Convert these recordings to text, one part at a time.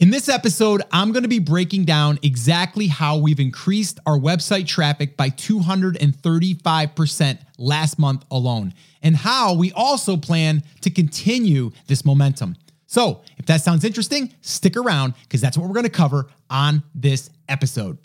In this episode, I'm going to be breaking down exactly how we've increased our website traffic by 235% last month alone, and how we also plan to continue this momentum. So, if that sounds interesting, stick around because that's what we're going to cover on this episode.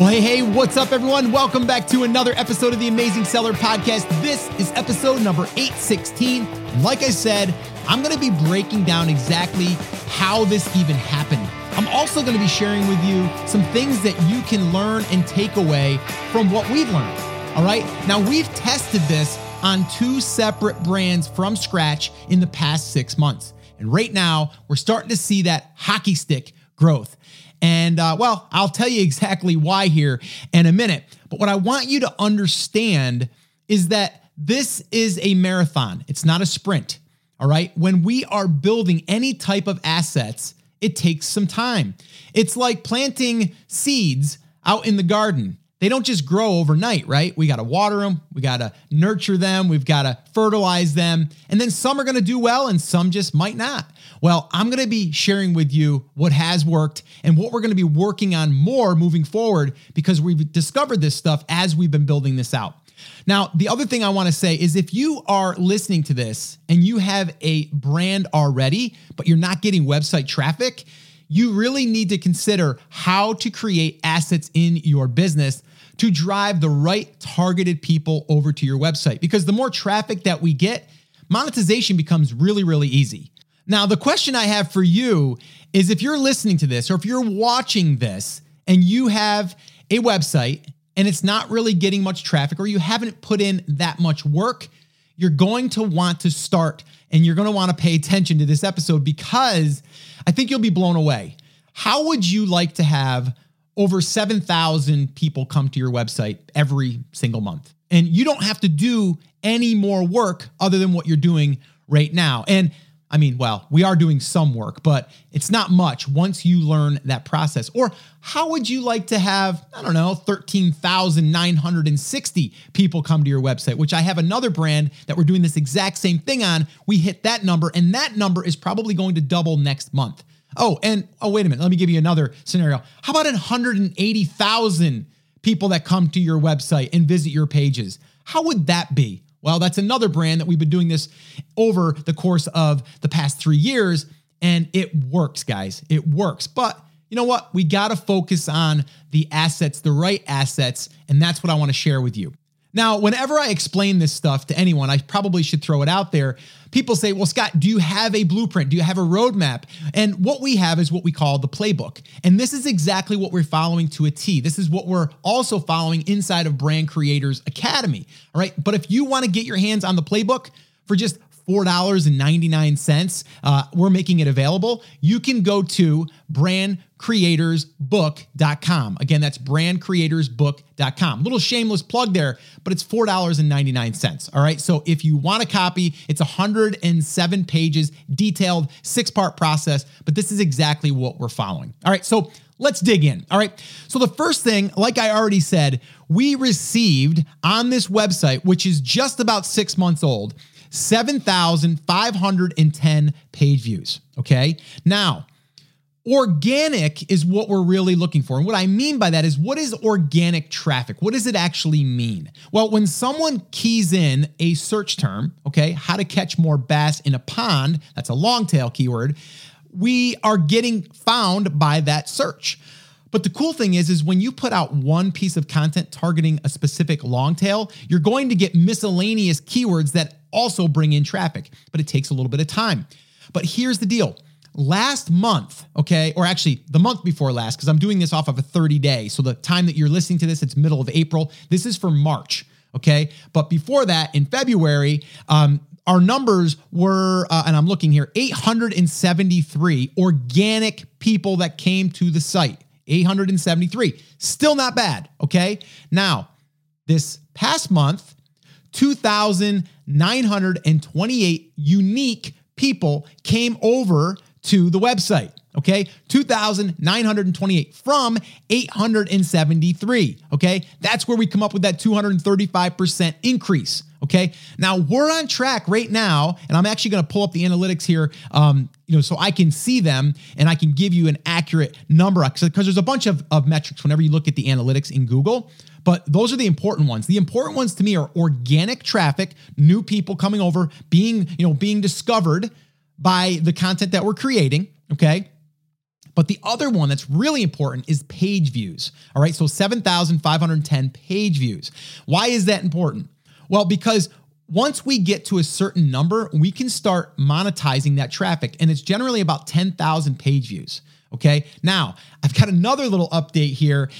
Well, hey, hey, what's up, everyone? Welcome back to another episode of the Amazing Seller Podcast. This is episode number 816. And like I said, I'm going to be breaking down exactly how this even happened. I'm also going to be sharing with you some things that you can learn and take away from what we've learned. All right. Now, we've tested this on two separate brands from scratch in the past six months. And right now, we're starting to see that hockey stick growth. And uh, well, I'll tell you exactly why here in a minute. But what I want you to understand is that this is a marathon, it's not a sprint. All right. When we are building any type of assets, it takes some time. It's like planting seeds out in the garden. They don't just grow overnight, right? We got to water them, we got to nurture them, we've got to fertilize them. And then some are going to do well and some just might not. Well, I'm going to be sharing with you what has worked and what we're going to be working on more moving forward because we've discovered this stuff as we've been building this out. Now, the other thing I want to say is if you are listening to this and you have a brand already, but you're not getting website traffic, you really need to consider how to create assets in your business to drive the right targeted people over to your website. Because the more traffic that we get, monetization becomes really, really easy. Now, the question I have for you is if you're listening to this or if you're watching this and you have a website and it's not really getting much traffic or you haven't put in that much work, you're going to want to start and you're going to want to pay attention to this episode because I think you'll be blown away. How would you like to have over 7,000 people come to your website every single month? And you don't have to do any more work other than what you're doing right now. And I mean, well, we are doing some work, but it's not much once you learn that process. Or how would you like to have, I don't know, 13,960 people come to your website, which I have another brand that we're doing this exact same thing on. We hit that number, and that number is probably going to double next month. Oh, and oh, wait a minute. Let me give you another scenario. How about 180,000 people that come to your website and visit your pages? How would that be? Well, that's another brand that we've been doing this over the course of the past three years, and it works, guys. It works. But you know what? We got to focus on the assets, the right assets, and that's what I want to share with you. Now, whenever I explain this stuff to anyone, I probably should throw it out there. People say, Well, Scott, do you have a blueprint? Do you have a roadmap? And what we have is what we call the playbook. And this is exactly what we're following to a T. This is what we're also following inside of Brand Creators Academy. All right. But if you want to get your hands on the playbook for just $4.99. Uh, we're making it available. You can go to brandcreatorsbook.com. Again, that's brandcreatorsbook.com. Little shameless plug there, but it's $4.99. All right. So if you want a copy, it's 107 pages, detailed, six part process, but this is exactly what we're following. All right. So let's dig in. All right. So the first thing, like I already said, we received on this website, which is just about six months old, 7,510 page views. Okay. Now, organic is what we're really looking for. And what I mean by that is what is organic traffic? What does it actually mean? Well, when someone keys in a search term, okay, how to catch more bass in a pond, that's a long tail keyword, we are getting found by that search. But the cool thing is, is when you put out one piece of content targeting a specific long tail, you're going to get miscellaneous keywords that also bring in traffic, but it takes a little bit of time. But here's the deal. Last month, okay, or actually the month before last, because I'm doing this off of a 30 day. So the time that you're listening to this, it's middle of April. This is for March, okay? But before that, in February, um, our numbers were, uh, and I'm looking here, 873 organic people that came to the site. 873. Still not bad, okay? Now, this past month, 2,928 unique people came over to the website. Okay, 2,928 from 873. Okay, that's where we come up with that 235% increase. Okay, now we're on track right now, and I'm actually going to pull up the analytics here, um, you know, so I can see them and I can give you an accurate number because there's a bunch of, of metrics whenever you look at the analytics in Google. But those are the important ones. The important ones to me are organic traffic, new people coming over, being, you know, being discovered by the content that we're creating. Okay. But the other one that's really important is page views. All right. So 7,510 page views. Why is that important? Well, because once we get to a certain number, we can start monetizing that traffic. And it's generally about 10,000 page views. Okay. Now, I've got another little update here.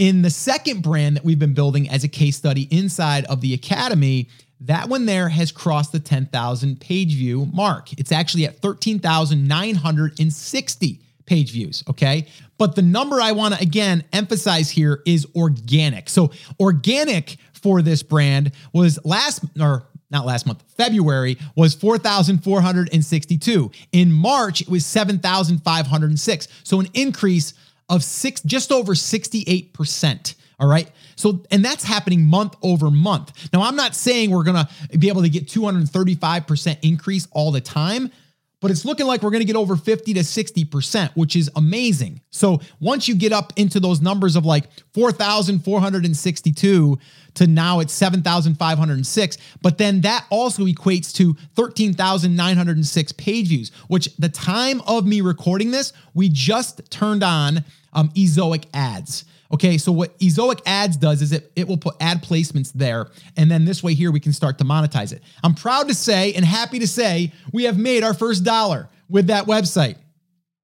In the second brand that we've been building as a case study inside of the Academy, that one there has crossed the 10,000 page view mark. It's actually at 13,960 page views. Okay. But the number I want to again emphasize here is organic. So, organic for this brand was last, or not last month, February was 4,462. In March, it was 7,506. So, an increase of six, just over 68%. All right. So, and that's happening month over month. Now, I'm not saying we're going to be able to get 235% increase all the time, but it's looking like we're going to get over 50 to 60%, which is amazing. So once you get up into those numbers of like 4,462 to now it's 7,506, but then that also equates to 13,906 page views, which the time of me recording this, we just turned on um, Ezoic ads. Okay, so what Ezoic Ads does is it, it will put ad placements there. And then this way here, we can start to monetize it. I'm proud to say and happy to say we have made our first dollar with that website.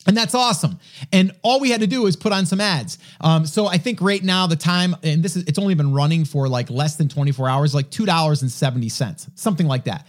And that's awesome. And all we had to do is put on some ads. Um, so I think right now the time, and this is it's only been running for like less than 24 hours, like $2.70, something like that.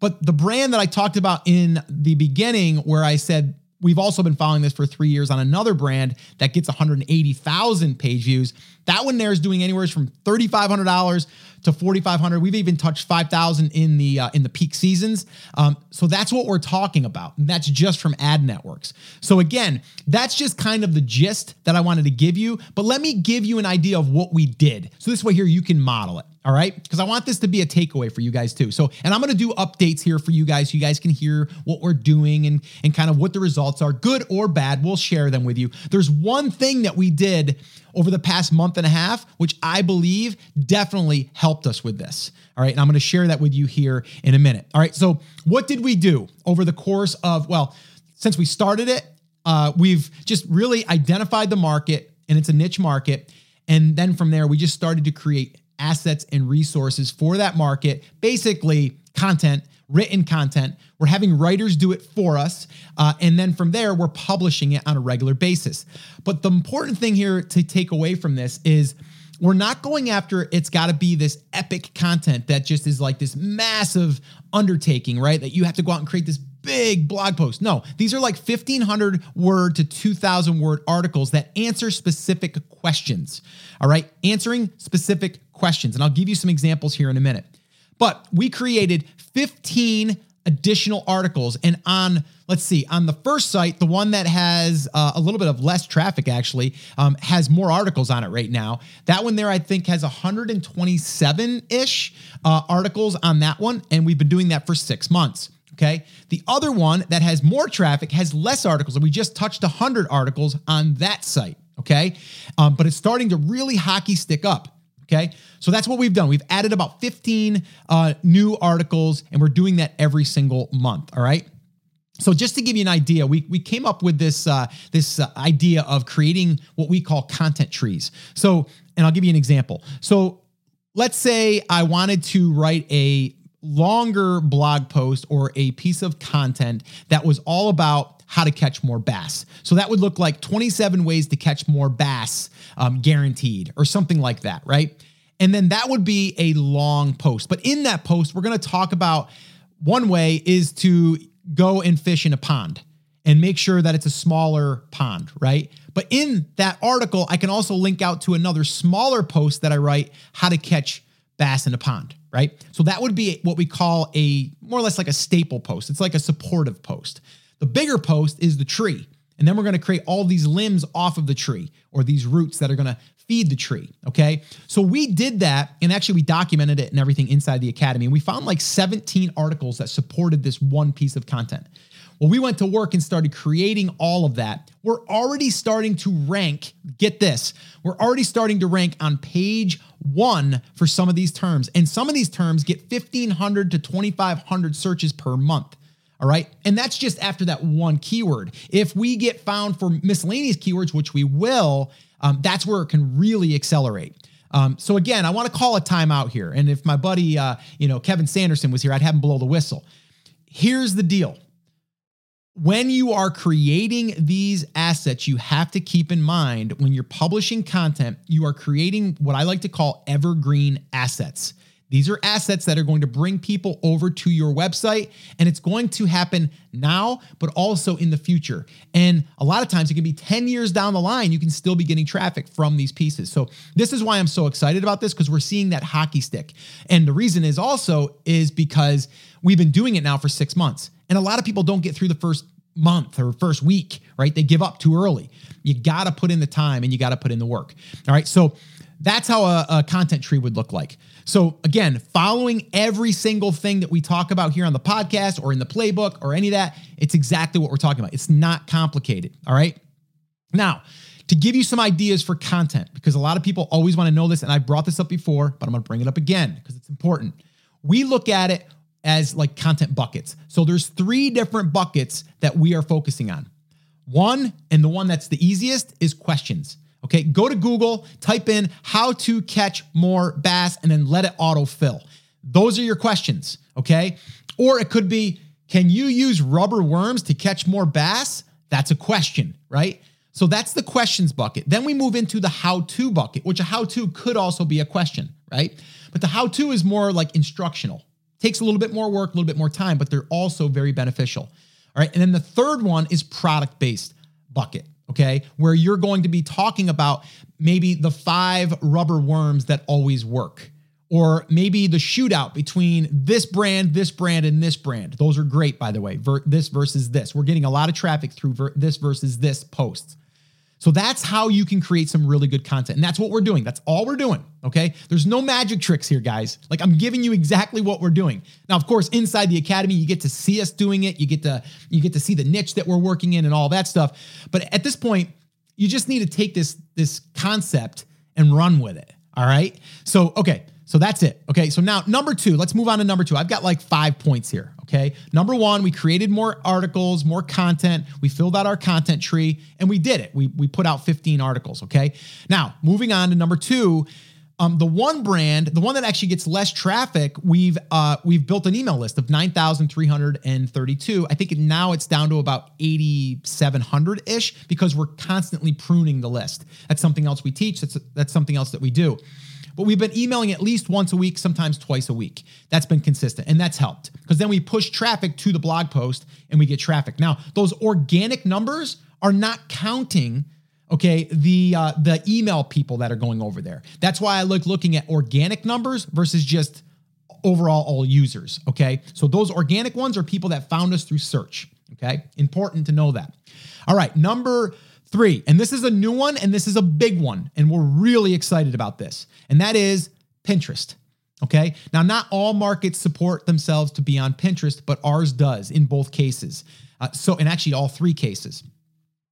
But the brand that I talked about in the beginning, where I said We've also been following this for three years on another brand that gets 180,000 page views. That one there is doing anywhere from $3,500 to 4,500. We've even touched 5,000 in the uh, in the peak seasons. Um, so that's what we're talking about. And that's just from ad networks. So again, that's just kind of the gist that I wanted to give you. But let me give you an idea of what we did. So this way here you can model it. All right. Because I want this to be a takeaway for you guys too. So, and I'm going to do updates here for you guys so you guys can hear what we're doing and, and kind of what the results are, good or bad. We'll share them with you. There's one thing that we did over the past month and a half, which I believe definitely helped us with this. All right. And I'm going to share that with you here in a minute. All right. So, what did we do over the course of, well, since we started it, uh, we've just really identified the market and it's a niche market. And then from there, we just started to create assets and resources for that market, basically content, written content. We're having writers do it for us. Uh, and then from there, we're publishing it on a regular basis. But the important thing here to take away from this is we're not going after it's got to be this epic content that just is like this massive undertaking, right? That you have to go out and create this big blog post. No, these are like 1500 word to 2000 word articles that answer specific questions. All right, answering specific questions. And I'll give you some examples here in a minute. But we created 15 additional articles. And on, let's see, on the first site, the one that has uh, a little bit of less traffic actually, um, has more articles on it right now. That one there, I think, has 127 ish uh, articles on that one. And we've been doing that for six months. Okay. The other one that has more traffic has less articles. And we just touched 100 articles on that site. Okay. Um, but it's starting to really hockey stick up. Okay. So that's what we've done. We've added about 15 uh, new articles and we're doing that every single month. All right. So just to give you an idea, we, we came up with this uh, this uh, idea of creating what we call content trees. So, and I'll give you an example. So let's say I wanted to write a longer blog post or a piece of content that was all about how to catch more bass. So that would look like 27 ways to catch more bass um, guaranteed or something like that, right? And then that would be a long post. But in that post, we're going to talk about one way is to go and fish in a pond and make sure that it's a smaller pond, right? But in that article, I can also link out to another smaller post that I write how to catch bass in a pond, right? So that would be what we call a more or less like a staple post. It's like a supportive post. The bigger post is the tree. And then we're going to create all these limbs off of the tree or these roots that are going to feed the tree. Okay. So we did that and actually we documented it and everything inside the academy. And we found like 17 articles that supported this one piece of content. Well, we went to work and started creating all of that. We're already starting to rank, get this, we're already starting to rank on page one for some of these terms. And some of these terms get 1,500 to 2,500 searches per month. All right. And that's just after that one keyword. If we get found for miscellaneous keywords, which we will, um, that's where it can really accelerate. Um, so again, I want to call a timeout here. And if my buddy, uh, you know, Kevin Sanderson was here, I'd have him blow the whistle. Here's the deal when you are creating these assets, you have to keep in mind when you're publishing content, you are creating what I like to call evergreen assets. These are assets that are going to bring people over to your website, and it's going to happen now, but also in the future. And a lot of times, it can be 10 years down the line, you can still be getting traffic from these pieces. So, this is why I'm so excited about this because we're seeing that hockey stick. And the reason is also is because we've been doing it now for six months. And a lot of people don't get through the first month or first week, right? They give up too early. You got to put in the time and you got to put in the work. All right. So that's how a, a, content tree would look like. So, again, following every single thing that we talk about here on the podcast or in the playbook or any of that, it's exactly what we're talking about. It's not complicated. All right. Now, to give you some ideas for content, because a lot of people always want to know this, and I brought this up before, but I'm going to bring it up again because it's important. We look at it as like content buckets. So there's three different buckets that we are focusing on. One, and the one that's the easiest is questions. Okay, go to Google, type in how to catch more bass, and then let it autofill. Those are your questions. Okay, or it could be, can you use rubber worms to catch more bass? That's a question, right? So that's the questions bucket. Then we move into the how to bucket, which a how to could also be a question, right? But the how to is more like instructional. Takes a little bit more work, a little bit more time, but they're also very beneficial. All right. And then the third one is product based bucket. Okay. Where you're going to be talking about maybe the five rubber worms that always work, or maybe the shootout between this brand, this brand, and this brand. Those are great, by the way. Ver- this versus this. We're getting a lot of traffic through ver- this versus this posts. So that's how you can create some really good content. And that's what we're doing. That's all we're doing. Okay. There's no magic tricks here, guys. Like I'm giving you exactly what we're doing. Now, of course, inside the academy, you get to see us doing it. You get to, you get to see the niche that we're working in and all that stuff. But at this point, you just need to take this, this concept and run with it. All right. So, okay. So that's it. Okay. So now number two, let's move on to number two. I've got like five points here. Okay. Number one, we created more articles, more content. We filled out our content tree and we did it. We, we put out 15 articles. Okay. Now moving on to number two, um, the one brand, the one that actually gets less traffic, we've uh, we've built an email list of nine thousand three hundred and thirty-two. I think now it's down to about eighty-seven hundred ish because we're constantly pruning the list. That's something else we teach. That's that's something else that we do but we've been emailing at least once a week, sometimes twice a week. That's been consistent and that's helped because then we push traffic to the blog post and we get traffic. Now, those organic numbers are not counting okay the uh, the email people that are going over there that's why i like looking at organic numbers versus just overall all users okay so those organic ones are people that found us through search okay important to know that all right number Three, and this is a new one and this is a big one, and we're really excited about this, and that is Pinterest. Okay. Now, not all markets support themselves to be on Pinterest, but ours does in both cases. Uh, so, in actually all three cases.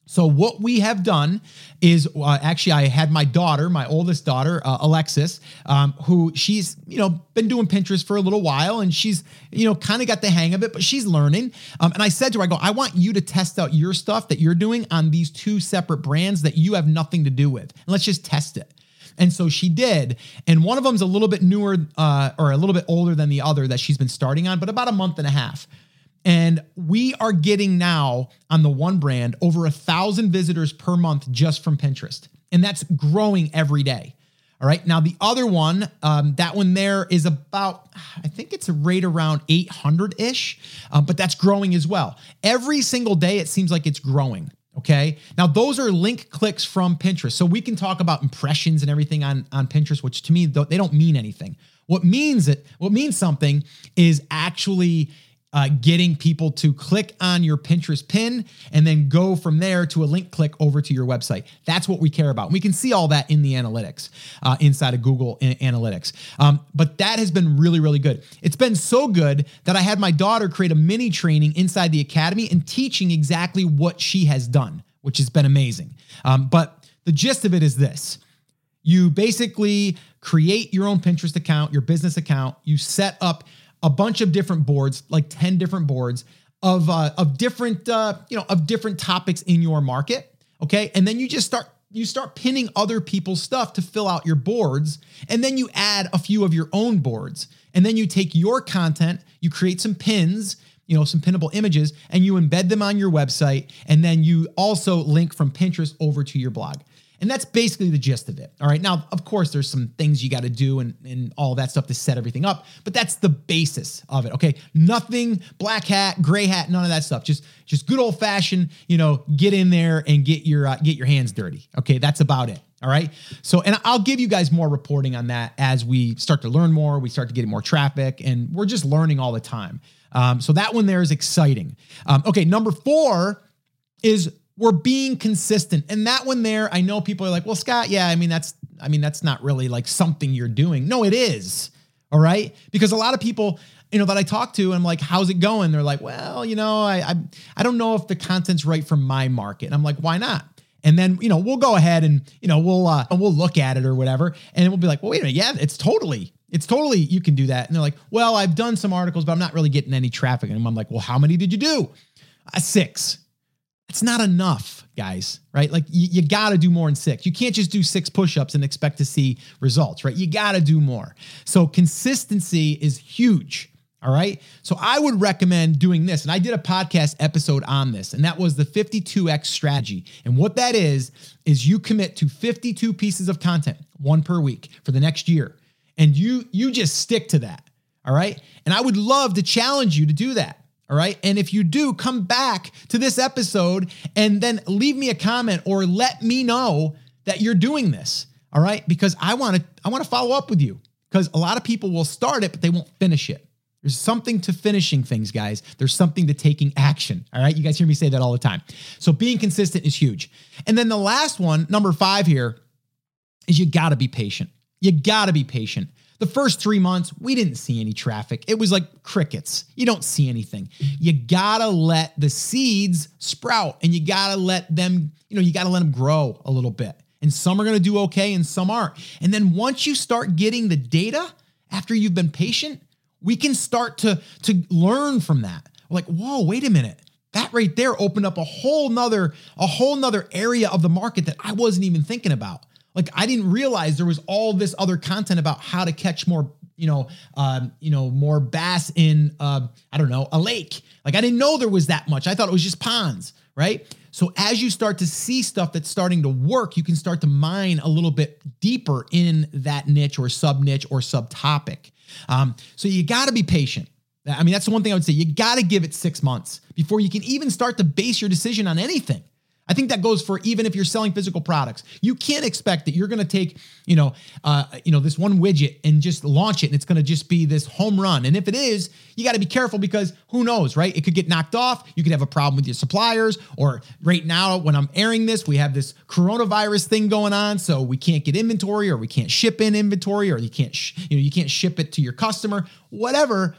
So what we have done is uh, actually I had my daughter, my oldest daughter, uh, Alexis, um, who she's you know been doing Pinterest for a little while, and she's you know kind of got the hang of it, but she's learning. Um, and I said to her, I go, I want you to test out your stuff that you're doing on these two separate brands that you have nothing to do with, and let's just test it. And so she did. And one of them's a little bit newer uh, or a little bit older than the other that she's been starting on, but about a month and a half. And we are getting now on the one brand over a thousand visitors per month just from Pinterest. And that's growing every day. All right. Now, the other one, um, that one there is about, I think it's rate around 800 ish, um, but that's growing as well. Every single day, it seems like it's growing. Okay. Now, those are link clicks from Pinterest. So we can talk about impressions and everything on, on Pinterest, which to me, they don't mean anything. What means it, what means something is actually uh, getting people to click on your Pinterest pin and then go from there to a link click over to your website. That's what we care about. We can see all that in the analytics uh, inside of Google Analytics. Um, but that has been really, really good. It's been so good that I had my daughter create a mini training inside the academy and teaching exactly what she has done, which has been amazing. Um, but the gist of it is this you basically create your own Pinterest account, your business account, you set up a bunch of different boards, like 10 different boards of uh, of different uh, you know of different topics in your market. Okay, and then you just start you start pinning other people's stuff to fill out your boards, and then you add a few of your own boards, and then you take your content, you create some pins. You know, some pinnable images and you embed them on your website. And then you also link from Pinterest over to your blog. And that's basically the gist of it. All right. Now, of course, there's some things you got to do and, and all that stuff to set everything up, but that's the basis of it. Okay. Nothing black hat, gray hat, none of that stuff. Just just good old fashioned, you know, get in there and get your uh, get your hands dirty. Okay. That's about it. All right. So, and I'll give you guys more reporting on that as we start to learn more, we start to get more traffic, and we're just learning all the time. Um, so that one there is exciting. Um, okay. Number four is we're being consistent. And that one there, I know people are like, well, Scott, yeah, I mean, that's, I mean, that's not really like something you're doing. No, it is. All right. Because a lot of people, you know, that I talk to, I'm like, how's it going? They're like, well, you know, I, I, I don't know if the content's right for my market. And I'm like, why not? And then, you know, we'll go ahead and, you know, we'll, uh, we'll look at it or whatever. And we'll be like, well, wait a minute. Yeah, it's totally, it's totally, you can do that. And they're like, well, I've done some articles, but I'm not really getting any traffic. And I'm like, well, how many did you do? Uh, six. It's not enough, guys, right? Like you, you got to do more than six. You can't just do six push-ups and expect to see results, right? You got to do more. So consistency is huge. All right. So I would recommend doing this. And I did a podcast episode on this, and that was the 52x strategy. And what that is, is you commit to 52 pieces of content, one per week for the next year. And you you just stick to that. All right. And I would love to challenge you to do that. All right. And if you do, come back to this episode and then leave me a comment or let me know that you're doing this. All right. Because I want to, I want to follow up with you because a lot of people will start it, but they won't finish it. There's something to finishing things, guys. There's something to taking action. All right. You guys hear me say that all the time. So being consistent is huge. And then the last one, number five here, is you got to be patient. You got to be patient. The first three months, we didn't see any traffic. It was like crickets. You don't see anything. You gotta let the seeds sprout and you gotta let them, you know, you gotta let them grow a little bit. And some are gonna do okay and some aren't. And then once you start getting the data after you've been patient, we can start to, to learn from that. Like, whoa, wait a minute. That right there opened up a whole nother, a whole nother area of the market that I wasn't even thinking about. Like I didn't realize there was all this other content about how to catch more, you know, um, you know, more bass in, uh, I don't know, a lake. Like I didn't know there was that much. I thought it was just ponds, right? So as you start to see stuff that's starting to work, you can start to mine a little bit deeper in that niche or sub niche or subtopic. Um, so you got to be patient. I mean, that's the one thing I would say. You got to give it six months before you can even start to base your decision on anything. I think that goes for even if you're selling physical products. You can't expect that you're going to take, you know, uh, you know, this one widget and just launch it, and it's going to just be this home run. And if it is, you got to be careful because who knows, right? It could get knocked off. You could have a problem with your suppliers, or right now when I'm airing this, we have this coronavirus thing going on, so we can't get inventory, or we can't ship in inventory, or you can't, sh- you know, you can't ship it to your customer, whatever.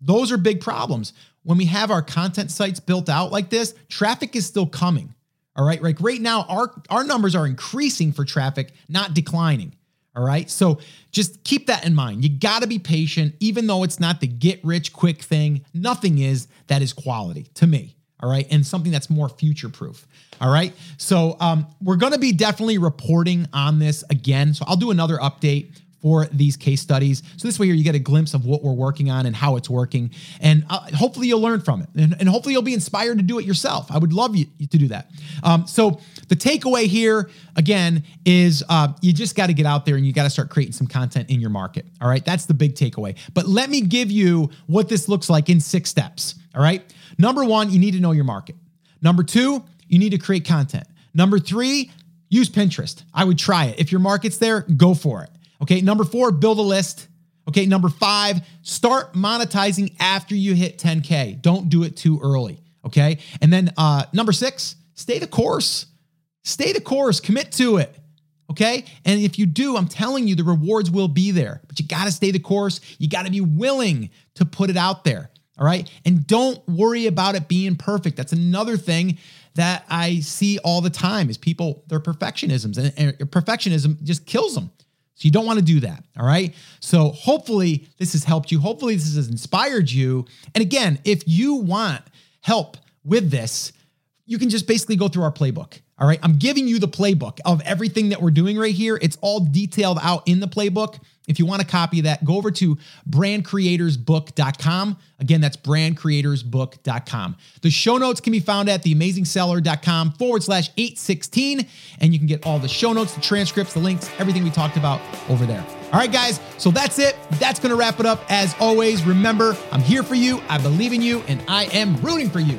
Those are big problems. When we have our content sites built out like this, traffic is still coming. All right. Like right now, our, our numbers are increasing for traffic, not declining. All right. So just keep that in mind. You got to be patient, even though it's not the get rich quick thing. Nothing is that is quality to me. All right. And something that's more future proof. All right. So um, we're going to be definitely reporting on this again. So I'll do another update for these case studies. So this way here you get a glimpse of what we're working on and how it's working. And uh, hopefully you'll learn from it. And, and, hopefully you'll be inspired to do it yourself. I would love you to do that. Um, so the takeaway here, again, is uh, you just got to get out there and you got to start creating some content in your market. All right. That's the big takeaway. But let me give you what this looks like in six steps. All right. Number one, you need to know your market. Number two, you need to create content. Number three, use Pinterest. I would try it. If your market's there, go for it. Okay, number four, build a list. Okay, number five, start monetizing after you hit 10K. Don't do it too early. Okay. And then uh, number six, stay the course. Stay the course, commit to it. Okay. And if you do, I'm telling you, the rewards will be there, but you got to stay the course. You got to be willing to put it out there. All right. And don't worry about it being perfect. That's another thing that I see all the time is people, their perfectionisms and, and perfectionism just kills them. So you don't want to do that. All right. So hopefully this has helped you. Hopefully this has inspired you. And again, if you want help with this, you can just basically go through our playbook. All right. I'm giving you the playbook of everything that we're doing right here. It's all detailed out in the playbook. If you want a copy that, go over to brandcreatorsbook.com. Again, that's brandcreatorsbook.com. The show notes can be found at theamazingseller.com forward slash 816. And you can get all the show notes, the transcripts, the links, everything we talked about over there. All right, guys. So that's it. That's going to wrap it up. As always, remember, I'm here for you. I believe in you and I am rooting for you.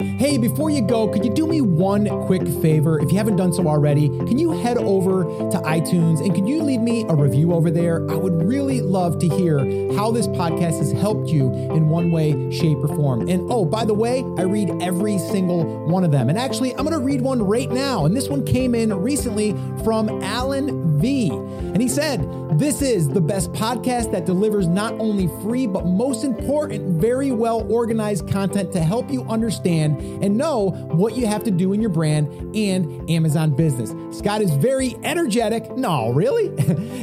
Hey, before you go, could you do me one quick favor? If you haven't done so already, can you head over to iTunes and can you leave me a review over there? I would really love to hear how this podcast has helped you in one way, shape, or form. And oh, by the way, I read every single one of them. And actually, I'm going to read one right now. And this one came in recently from Alan V. And he said, This is the best podcast that delivers not only free, but most important, very well organized content to help you understand and know what you have to do in your brand and Amazon business. Scott is very energetic, no, really,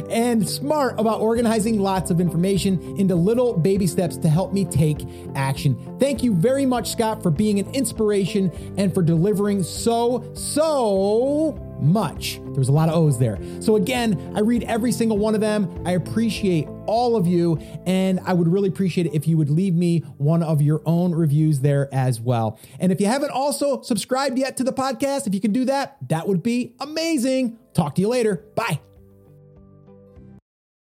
and smart about organizing lots of information into little baby steps to help me take action. Thank you very much, Scott, for being an inspiration and for delivering so, so much. There's a lot of O's there. So, again, I read every single one of them. I appreciate all of you, and I would really appreciate it if you would leave me one of your own reviews there as well. And if you haven't also subscribed yet to the podcast, if you can do that, that would be amazing. Talk to you later. Bye.